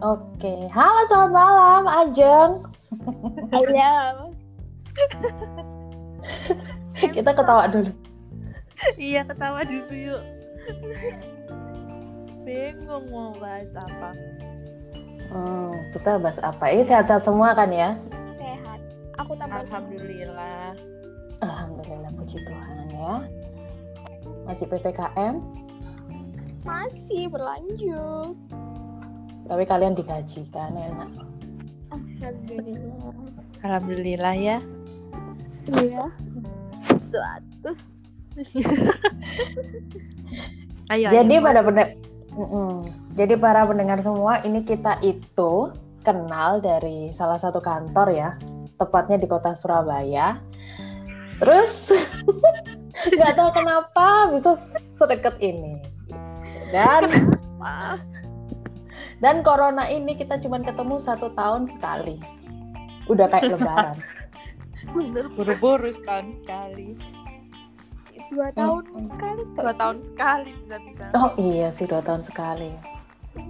Oke, halo selamat malam Ajeng. Halo. Kita ketawa dulu. Iya ketawa dulu yuk. Bingung mau bahas apa. Hmm, kita bahas apa? Ini sehat-sehat semua kan ya? sehat. Aku tambah Alhamdulillah. Alhamdulillah puji Tuhan ya. Masih PPKM, masih berlanjut. Tapi kalian digaji kan ya? Alhamdulillah. Alhamdulillah ya. Iya. Suatu. Ayo. Jadi ayo, pada pendengar, jadi para pendengar semua, ini kita itu kenal dari salah satu kantor ya, tepatnya di kota Surabaya. Terus nggak tahu kenapa bisa sedekat ini. Dan dan corona ini kita cuma ketemu satu tahun sekali. Udah kayak lebaran. Bener. buru-buru setahun sekali. Dua tahun Hmm. sekali tuh. Dua tahun sekali bisa-bisa. Oh iya sih dua tahun sekali.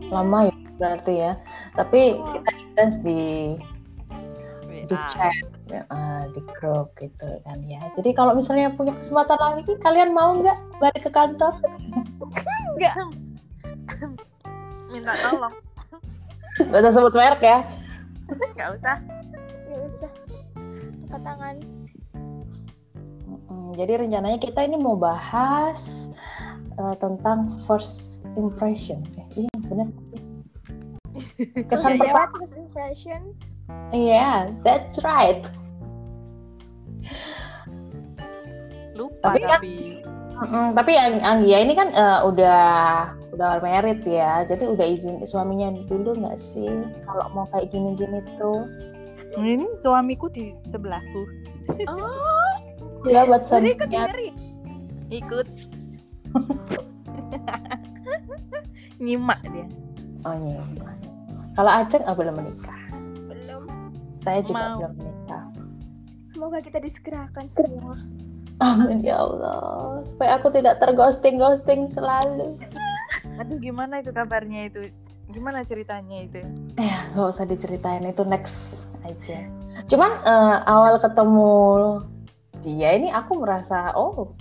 Lama ya berarti ya. Tapi kita intens di di WA. chat, ya, ah, di grup gitu kan ya. Jadi kalau misalnya punya kesempatan lagi, kalian mau nggak balik ke kantor? Enggak. Minta tolong. Gak usah sebut merek ya. Gak usah. Nggak usah. Angkat tangan. Mm, Jadi rencananya kita ini mau bahas eh, tentang first impression. Eh, iya benar. Kesan Terus pertama. first impression. Iya, that's right. Lupa Tapi kan- tapi. Mm-mm, tapi Ang- Anggia ini kan eh, udah udah married ya, jadi udah izin suaminya dulu nggak sih kalau mau kayak gini-gini tuh? Ini suamiku di sebelahku. Oh, Ya buat jadi ikut. Nyimak dia. Oh iya. Kalau Aceng oh, belum menikah. Belum. Saya juga Mau. belum menikah. Semoga kita disegerakan semua. Amin ya Allah. Supaya aku tidak terghosting-ghosting selalu. Aduh gimana itu kabarnya itu? Gimana ceritanya itu? Eh, nggak usah diceritain itu next aja. Cuman eh, awal ketemu dia ini aku merasa oh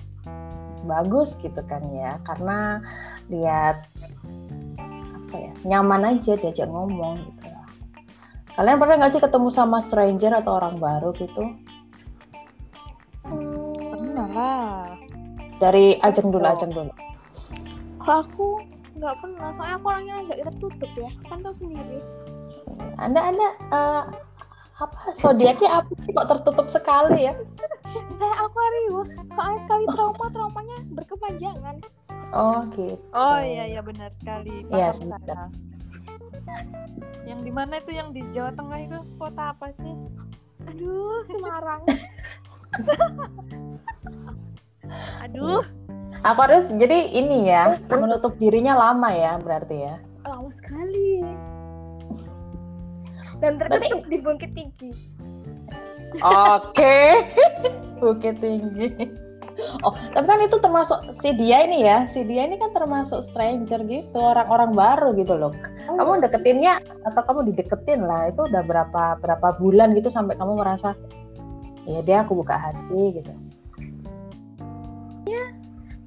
bagus gitu kan ya karena lihat apa ya nyaman aja diajak ngomong gitu lah. Kalian pernah nggak sih ketemu sama stranger atau orang baru gitu? Hmm, Pernah lah. Dari ajeng dulu, Oh. ajeng dulu. kalau aku nggak pernah. Soalnya aku orangnya agak tertutup ya. Kan tahu sendiri. Anda, anda eh, apa zodiaknya apa sih kok tertutup sekali ya? Saya Aquarius. Soalnya sekali trauma, traumanya berkepanjangan. Oh gitu. Oh iya iya benar sekali. Iya, Paham saya. Yang di mana itu yang di Jawa Tengah itu kota apa sih? Aduh, Semarang. Aduh, Aquarius jadi ini ya menutup dirinya lama ya berarti ya. Lama sekali. Dan tertutup di Bukit Tinggi. Oke. Bukit tinggi. Oh, tapi kan itu termasuk si dia ini ya. Si dia ini kan termasuk stranger gitu, orang-orang baru gitu loh. Kamu deketinnya atau kamu dideketin lah, itu udah berapa berapa bulan gitu sampai kamu merasa ya dia aku buka hati gitu.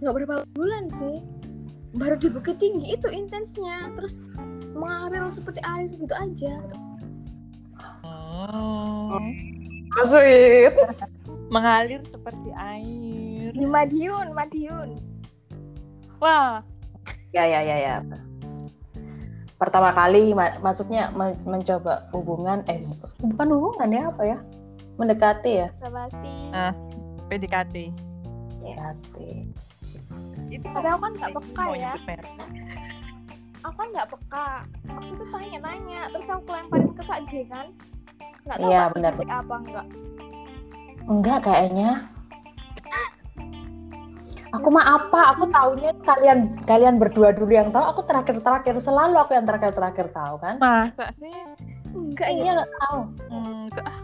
Nggak berapa bulan sih. Baru di Bukit Tinggi itu intensnya. Terus mengalir seperti air gitu aja. Hmm. Sweet. mengalir seperti air. Di Madiun, Madiun. Wah, Ya ya ya ya. Pertama kali ma- masuknya men- mencoba hubungan eh bukan hubungan ya apa ya? Mendekati ya. Basa-basi. Ah. PDKT. Yes. Mendekati. Itu Tapi aku kan nggak peka ya. Aku kan nggak peka. Waktu itu tanya-nanya. Terus aku lemparin ke Kak G kan. Nggak tahu Iya, benar. apa enggak. Enggak kayaknya. Aku mah apa? Aku taunya kalian kalian berdua dulu yang tahu. Aku terakhir terakhir selalu aku yang terakhir terakhir tahu kan? Masa sih? Enggak ya. Iya nggak tahu. Enggak. ah.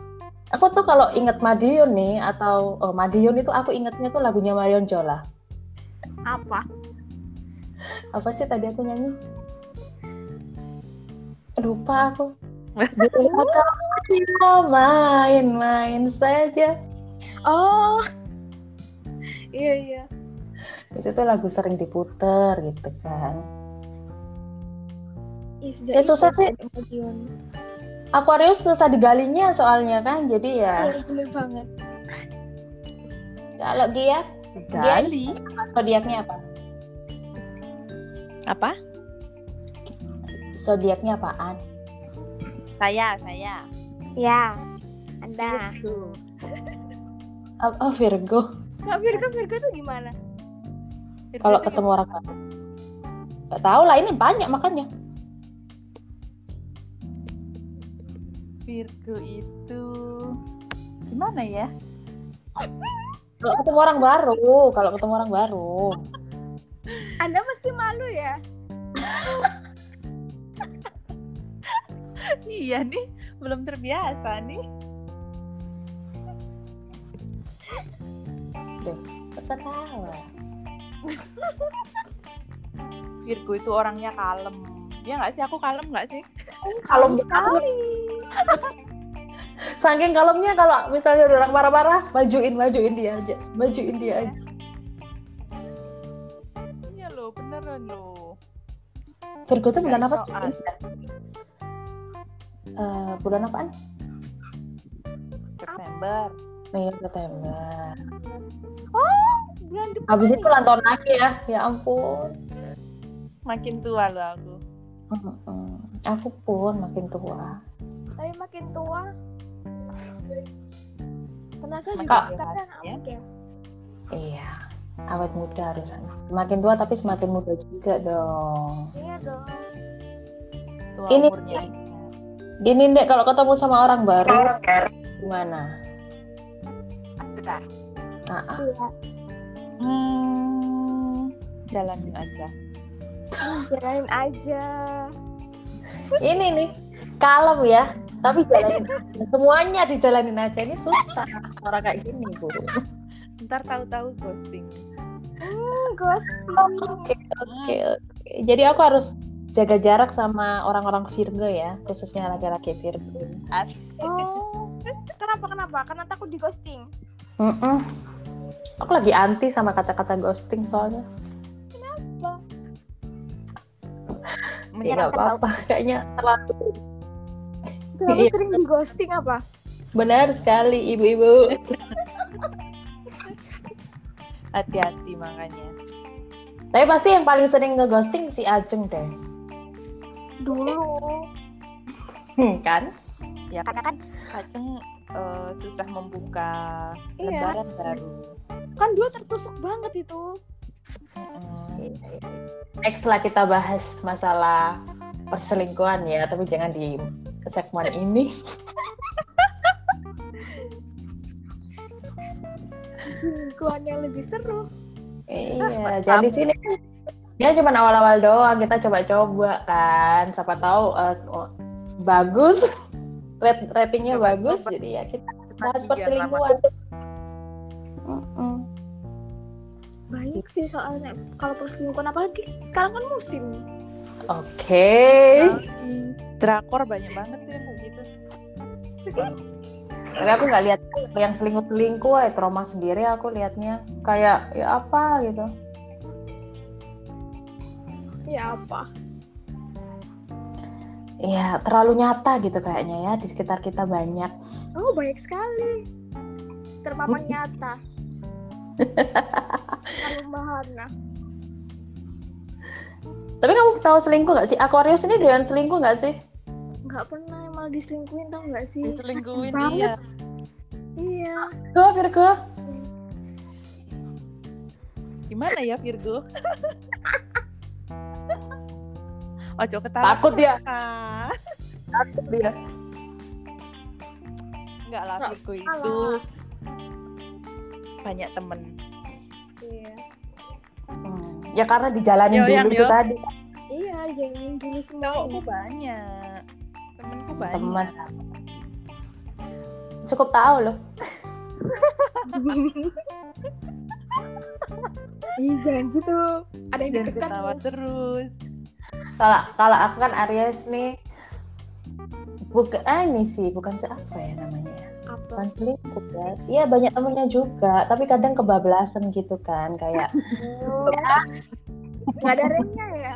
Aku tuh kalau inget Madiun nih atau oh, Madiun itu aku ingetnya tuh lagunya Marion Jola. Apa? Apa sih tadi aku nyanyi? lupa aku. Bila kau main-main saja. Oh. iya iya. Itu tuh lagu sering diputer gitu kan. Ya, susah sih. Aquarius susah digalinya soalnya kan. Jadi ya Iya, banget. kalau Gia Gali. zodiaknya apa? Apa? Zodiaknya apaan? Saya, saya. Ya. Anda. Virgo. Oh, oh, Virgo. Kak Virgo Virgo tuh gimana? Kalau ketemu orang baru. Gak tahu lah ini banyak makanya. Virgo itu gimana ya? Kalau ketemu orang baru, kalau ketemu orang baru. Anda pasti malu ya? iya nih, belum terbiasa nih. Ketawa. Virgo itu orangnya kalem. Ya nggak sih? Aku kalem nggak sih? Kalau sekali. Saking kalemnya kalau misalnya ada orang marah-marah, majuin majuin dia aja, majuin dia aja. Iya loh, beneran loh. Virgo itu bulan apa? sih? Eh, bulan apaan? September. Nih September. Bulan depan. Habis itu ulang tahun lagi ya, ya ampun. Makin tua loh aku. Aku pun makin tua. Tapi makin tua. Tenaga juga tapi anak ya. muda. Iya, awet muda harusan. Semakin tua tapi semakin muda juga dong. Iya dong. Tua Ini- umurnya. Gini deh, kalau ketemu sama orang baru, gimana? Bentar. Ah, ah. Iya. Hmm, jalanin aja. Jalanin aja. Ini nih, kalem ya, tapi jalanin aja. Semuanya dijalanin aja. Ini susah orang kayak gini, Bu. Ntar tahu-tahu ghosting. Hmm, ghosting. Oke, oke, oke. Jadi aku harus jaga jarak sama orang-orang Virgo ya, khususnya laki-laki Virgo. Oh. Kenapa kenapa? Karena takut di ghosting. Mm-mm. Aku lagi anti sama kata-kata ghosting soalnya. Ya nggak Menyerahkan apa-apa, kayaknya terlalu Kenapa Iya. sering di ghosting apa? benar sekali, ibu-ibu. hati-hati makanya. Tapi pasti yang paling sering ngeghosting si Ajeng deh, Dulu. Hmm, kan? Ya karena kan Kaceng eh, susah membuka Iya. lembaran baru. Kan dulu tertusuk banget itu. Next lah kita bahas masalah perselingkuhan ya, tapi jangan di segmen ini. Selingkuhan yang lebih seru. Iya, jadi di sini kan ya cuma awal-awal doang kita coba-coba kan. Siapa tahu oh, bagus, Rat- ratingnya Coba- bagus, coba. jadi ya kita bahas perselingkuhan. Mm-mm. Baik sih soalnya kalau perselingkuhan apalagi sekarang kan musim. Oke. lama. Drakor banyak banget tuh yang kayak gitu. Tapi aku nggak lihat yang selingkuh-selingkuh, ya trauma sendiri aku lihatnya kayak ya apa gitu. Ya apa? Ya terlalu nyata gitu kayaknya ya di sekitar kita banyak. Oh baik sekali. Terpapar nyata. Kalau bahana. Tapi kamu tahu selingkuh nggak sih? Aquarius ini doyan selingkuh nggak sih? Nggak pernah malah diselingkuhin tau nggak sih? Diselingkuhin iya. Iya. Virgo, Virgo. Gimana ya Virgo? Ojo ketawa. Takut dia. Ah. Takut dia. Enggak lah Nggak Virgo itu banyak temen. Iya. Ya karena dijalanin Yo, dulu yang, itu yo. tadi. Iya, jangan dulu Cowokku semua. banyak. Temenku banyak. Teman. Cukup tahu loh. Ih, jangan gitu. Ada yang Jangan dekat ketawa loh. terus. Kalau kalau aku kan Aries nih bukan ah, ini sih bukan siapa ya namanya bukan selingkuh ya. Iya banyak temennya juga. Tapi kadang kebablasan gitu kan kayak nggak ada remnya ya?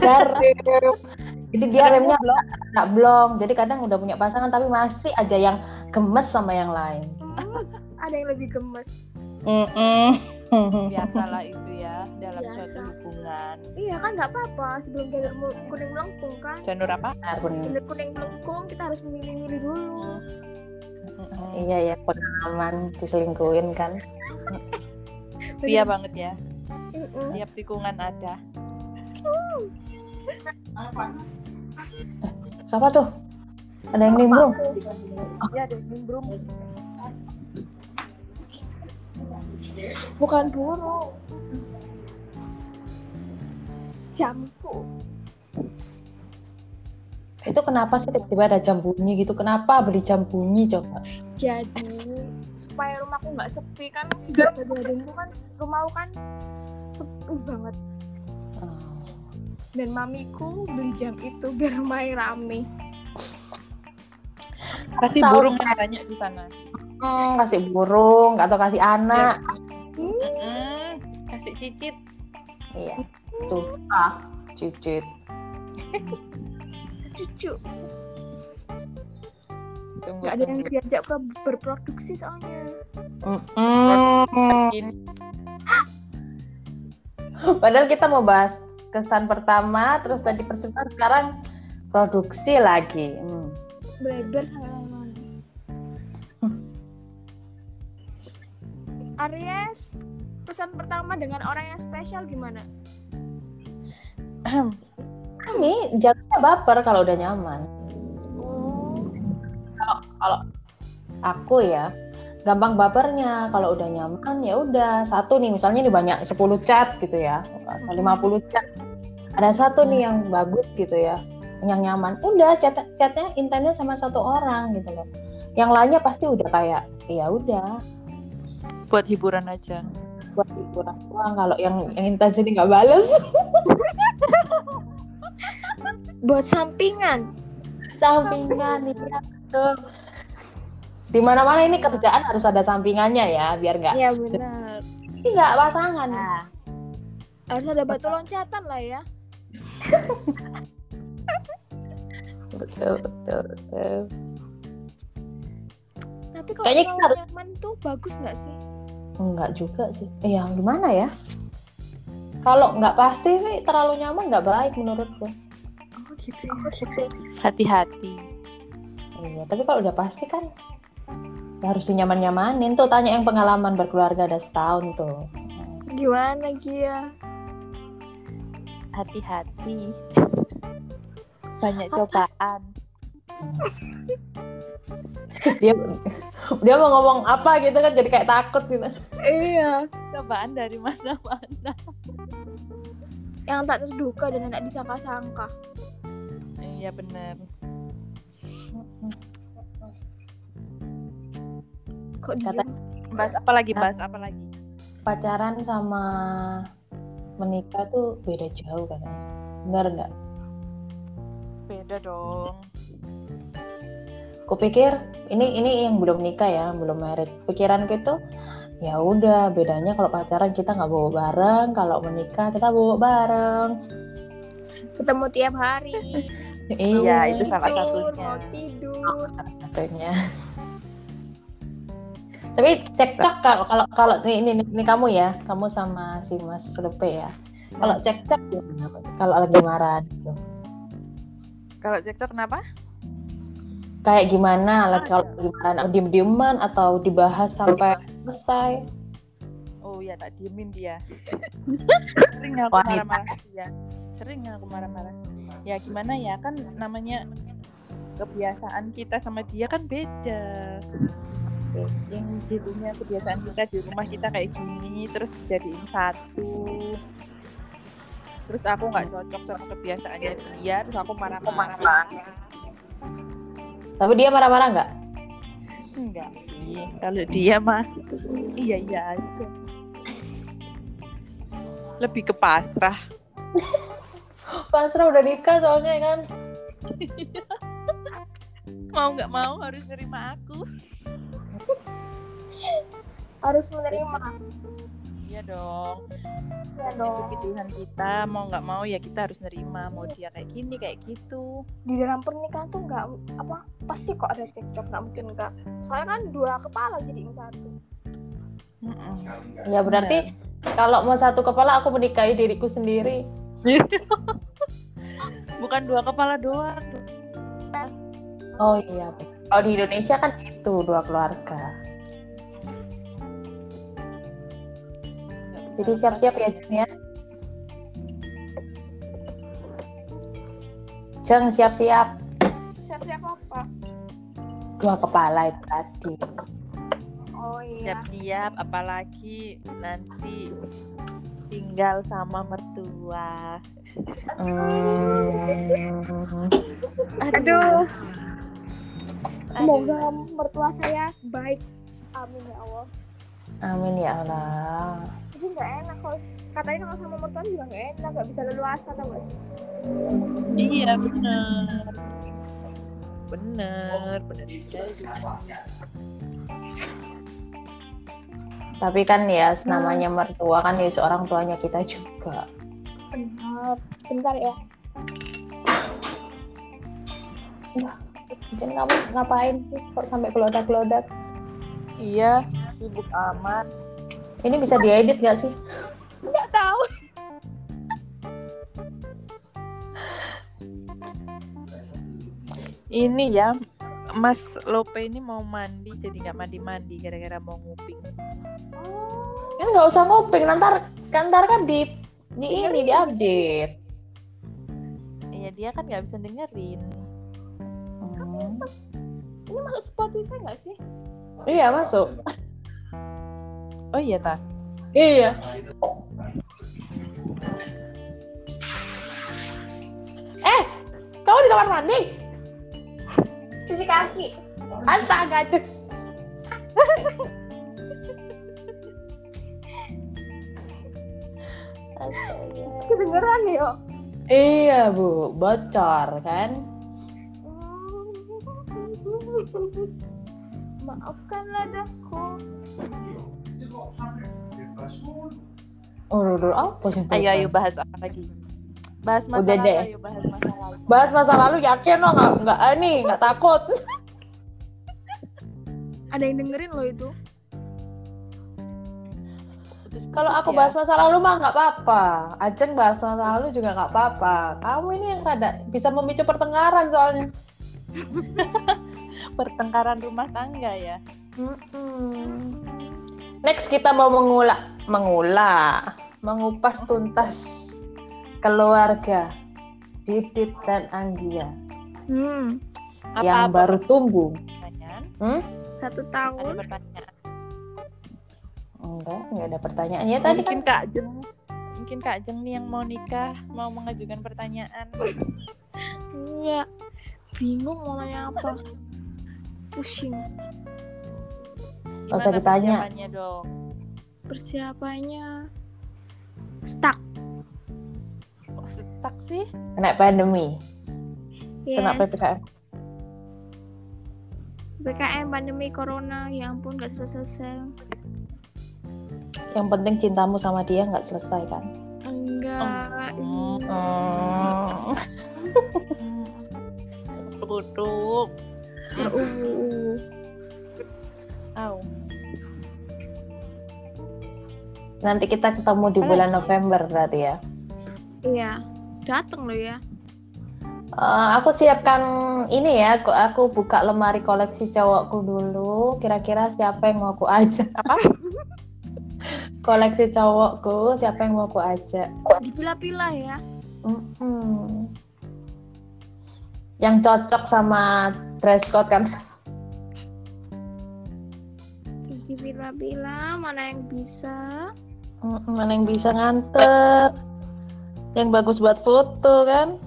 Garim jadi dia remnya nggak blong. Jadi kadang udah punya pasangan tapi masih aja yang gemes sama yang lain. Hmm, ada yang lebih gemes. Biasalah itu ya dalam Biasa. suatu hubungan. Iya kan nggak apa-apa. Sebelum janur kuning melengkung kan. Janur apa? Janur kuning melengkung kita harus memilih-milih dulu iya ya pengalaman diselingkuhin kan. Iya banget ya. Mm-mm. tiap tikungan ada. Siapa tuh? Ada yang nimbrung? Ya ada nimbrung. Bukan burung. Jamku itu kenapa sih tiba-tiba ada jam bunyi gitu? Kenapa beli jam bunyi coba? Jadi supaya rumahku nggak sepi kan si gadingku kan rumahku kan sepi banget. Oh. dan mamiku beli jam itu biar main rame. Kasih Tahu burung yang banyak di sana. Hmm, kasih burung atau kasih anak. Mm-mm. kasih cicit. Iya tuh. Ah cucut cucu. Tunggu nggak ada yang tunggu. diajak ke berproduksi soalnya. Ini. Padahal kita mau bahas kesan pertama, terus tadi persembahan, sekarang produksi lagi. Hmm. sama Aries pesan pertama dengan orang yang spesial gimana Ini jatuhnya baper kalau udah nyaman. oh Kalau aku ya, gampang bapernya. Kalau udah nyaman ya udah satu nih, misalnya nih banyak 10 chat gitu ya, atau 50 chat. Ada satu nih yang bagus gitu ya, yang nyaman. Udah chat chatnya intensnya sama satu orang gitu loh. Yang lainnya pasti udah kayak ya udah buat hiburan aja buat hiburan doang kalau yang yang intens ini nggak bales buat sampingan. Sampingan iya betul. Di mana mana ini kerjaan harus ada sampingannya ya biar nggak Iya benar. Ini nggak pasangan. Nah harus ada batu loncatan lah ya. Betul betul betul. Tapi kalau Kayaknya kita harus- nyaman tuh bagus nggak sih? Enggak juga sih. Eh yang gimana ya? Kalau nggak pasti sih terlalu nyaman nggak baik menurutku gitu hati-hati. Iya tapi kalau udah pasti kan ya harus dinyaman nyamanin tuh. Tanya yang pengalaman berkeluarga ada setahun tuh. Gimana Gia? Hati-hati. Banyak cobaan. Dia dia mau ngomong apa gitu kan jadi kayak takut gitu. Iya. Cobaan dari mana-mana. Yang tak terduga dan tidak disangka-sangka iya bener. Kok Kata- diem? bahas apa lagi? Bahas apa lagi? Pacaran sama menikah tuh beda jauh katanya. Benar nggak? Beda dong. Kupikir ini ini yang belum nikah ya belum married. Pikiranku itu ya udah bedanya kalau pacaran kita nggak bawa bareng kalau menikah kita bawa bareng. Ketemu tiap hari Iya, itu salah tidur, satunya. mau tidur. Satunya. Tapi cekcok kalau kalau kalau ini, ini ini kamu ya kamu sama si Mas Lepe ya. Kalau cekcok gimana kalau lagi marah gitu. Kalau cekcok kenapa? Kayak gimana? Lagi Ah, kalau lagi marah diem dieman atau dibahas sampai selesai? Oh ya tak diemin dia. Sering aku marah-marah dia. Sering aku marah-marah ya gimana ya? Kan namanya kebiasaan kita sama dia kan beda. Yang dulunya kebiasaan kita di rumah kita kayak gini terus dijadiin satu. Terus aku nggak cocok sama kebiasaannya dia terus aku marah aku marah tapi dia marah-marah nggak? Enggak sih. Kalau dia mah iya iya aja. Lebih ke pasrah pasrah udah nikah soalnya kan? Mau nggak mau harus nerima aku. Harus menerima. Iya dong. Ya itu dong. pilihan kita mau nggak mau ya kita harus nerima. Mau dia kayak gini kayak gitu. Di dalam pernikahan tuh nggak apa pasti kok ada cekcok nggak mungkin nggak. Soalnya kan dua kepala jadi satu. Mm-mm. Ya berarti kalau mau satu kepala aku menikahi diriku sendiri. bukan dua kepala doang Oh iya. Kalau di Indonesia kan itu dua keluarga. Jadi siap-siap ya Jen ya. Jeng siap-siap siap siap apa dua kepala itu tadi. oh iya siap-siap apalagi nanti tinggal sama mertua. Hmm, aduh. Semoga mertua saya baik. Amin ya allah. Amin ya Allah. jadi nggak enak kalau katanya kalau sama mertua juga nggak enak nggak bisa leluasa tau gak sih? Iya bener bener bener sekali Tapi kan ya namanya mertua kan ya seorang tuanya kita juga. benar bentar ya Jen kamu ngapain sih kok sampai kelodak-kelodak? iya sibuk amat Ini bisa diedit gak sih? nggak tahu ini ya Mas Lope ini mau mandi jadi nggak mandi-mandi gara-gara mau nguping oh Kan nggak usah nguping, nanti kantar kan di di ini di update. Iya dia kan nggak bisa dengerin Hmm. ini masuk Spotify nggak sih Iya masuk. oh iya ta Iya. Eh, kamu di kamar mandi? Cuci kaki Astaga, cek. Astaga. kedengeran ya Iya bu, bocor kan? maafkanlah daku Oh, apa sih? ayo ayo bahas apa lagi bahas masa Udah lalu deh. ayo bahas masa lalu Bahas masa lalu yakin lo nggak nggak ini nggak takut? ada yang dengerin lo itu Kalau aku ya. bahas masa lalu mah nggak apa-apa. Ajeng bahas masa lalu juga nggak apa-apa. Kamu ini yang rada bisa memicu pertengkaran soalnya. pertengkaran rumah tangga ya Mm-mm. Next kita mau mengulas, mengulas, mengupas tuntas keluarga Didit dan Anggia. Hmm. Yang baru tumbuh. pertanyaan. Hmm? satu ada tahun. pertanyaan? Enggak, enggak ada pertanyaan. Ya tadi mungkin kan kak Jeng mungkin kak Jeng nih yang mau nikah mau mengajukan pertanyaan. Enggak. Bingung mau nanya apa. Pusing. Nggak usah Gimana ditanya. persiapannya dong? Persiapannya stuck stuck sih kena pandemi, kena yes PPKM. PKM pandemi corona ya ampun gak selesai selesai Yang penting cintamu sama dia nggak selesai kan? enggak Oh. Hmm. tutup uh, Au. Nanti kita ketemu di bulan? November berarti ya. Iya dateng lo ya Eh, aku siapkan ini ya, aku, aku buka lemari koleksi cowokku dulu. Kira-kira siapa yang mau aku ajak? Apa? koleksi cowokku, siapa yang mau aku ajak? dipilah-pilah ya Mm-mm. Yang cocok sama dress code kan? dipilah-pilah mana yang bisa Mm-mm, Mana yang bisa nganter? Yang bagus buat foto kan?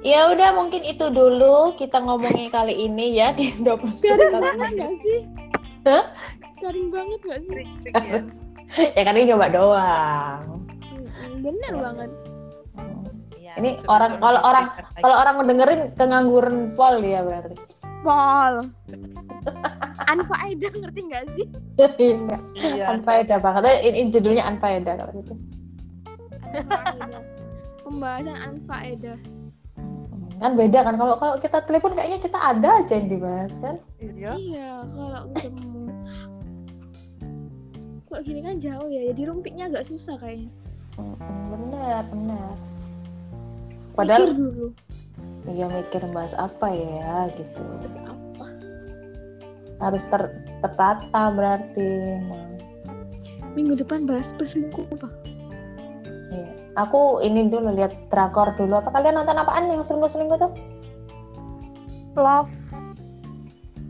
Ya udah mungkin itu dulu kita ngomongin kali ini ya di 21 garing banget menit. gak sih Hah? garing banget gak sih ya. ya kan ini coba doang. Bener banget. Ya, Ini orang- kalau orang-. Kalau orang mendengerin kengangguran pol dia berarti. Pol. Anfaedah ngerti nggak sih? Iya. Iya. Unfaedah banget. Eh, Ini, ini judulnya unfaedah kalau gitu. Pembahasan anfaedah. Kan beda kan kalau kalau kita telepon kayaknya kita ada aja yang dibahas kan. Iya. Iya, kalau ketemu. Kok gini kan jauh ya, jadi rumpiknya agak susah kayaknya. Mm, Bener, bener. Mikir Padahal dulu. ya mikir bahas apa ya gitu. Terus apa? Harus ter, tertata berarti. Nah, Minggu depan bahas perselingkuh apa? iya. Aku ini dulu lihat drakor dulu. Apa kalian nonton apaan yang selingkuh-selingkuh tuh? Love.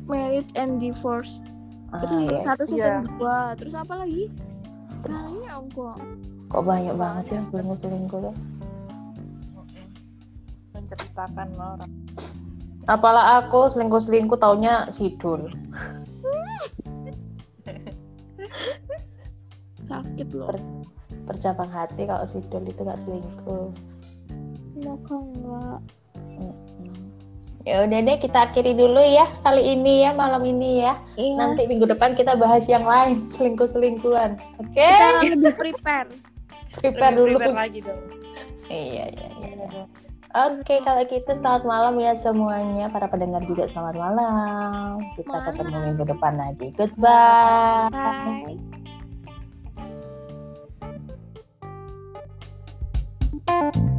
Married and Divorce. Ah, itu season iya. satu season dua. Terus apa lagi? Banyak kok. Kok banyak banget sih yang selingkuh-selingkuh tuh? Menceritakan orang. Apalah aku selingkuh-selingkuh taunya sidul. Sakit loh. Per- Percabang hati kalau sidul itu gak selingkuh. Semoga enggak. Ya udah deh kita akhiri dulu ya kali ini ya malam ini ya. Iya. Nanti minggu depan kita bahas yang lain selingkuh-selingkuhan. Oke? kita lebih prepare. Prepare Lebih dulu. prepare lagi dong. Iya iya iya. Oke, kalau gitu selamat malam ya semuanya. Para pendengar juga selamat malam. Kita malam. ketemu minggu depan lagi. Goodbye. Bye. Bye.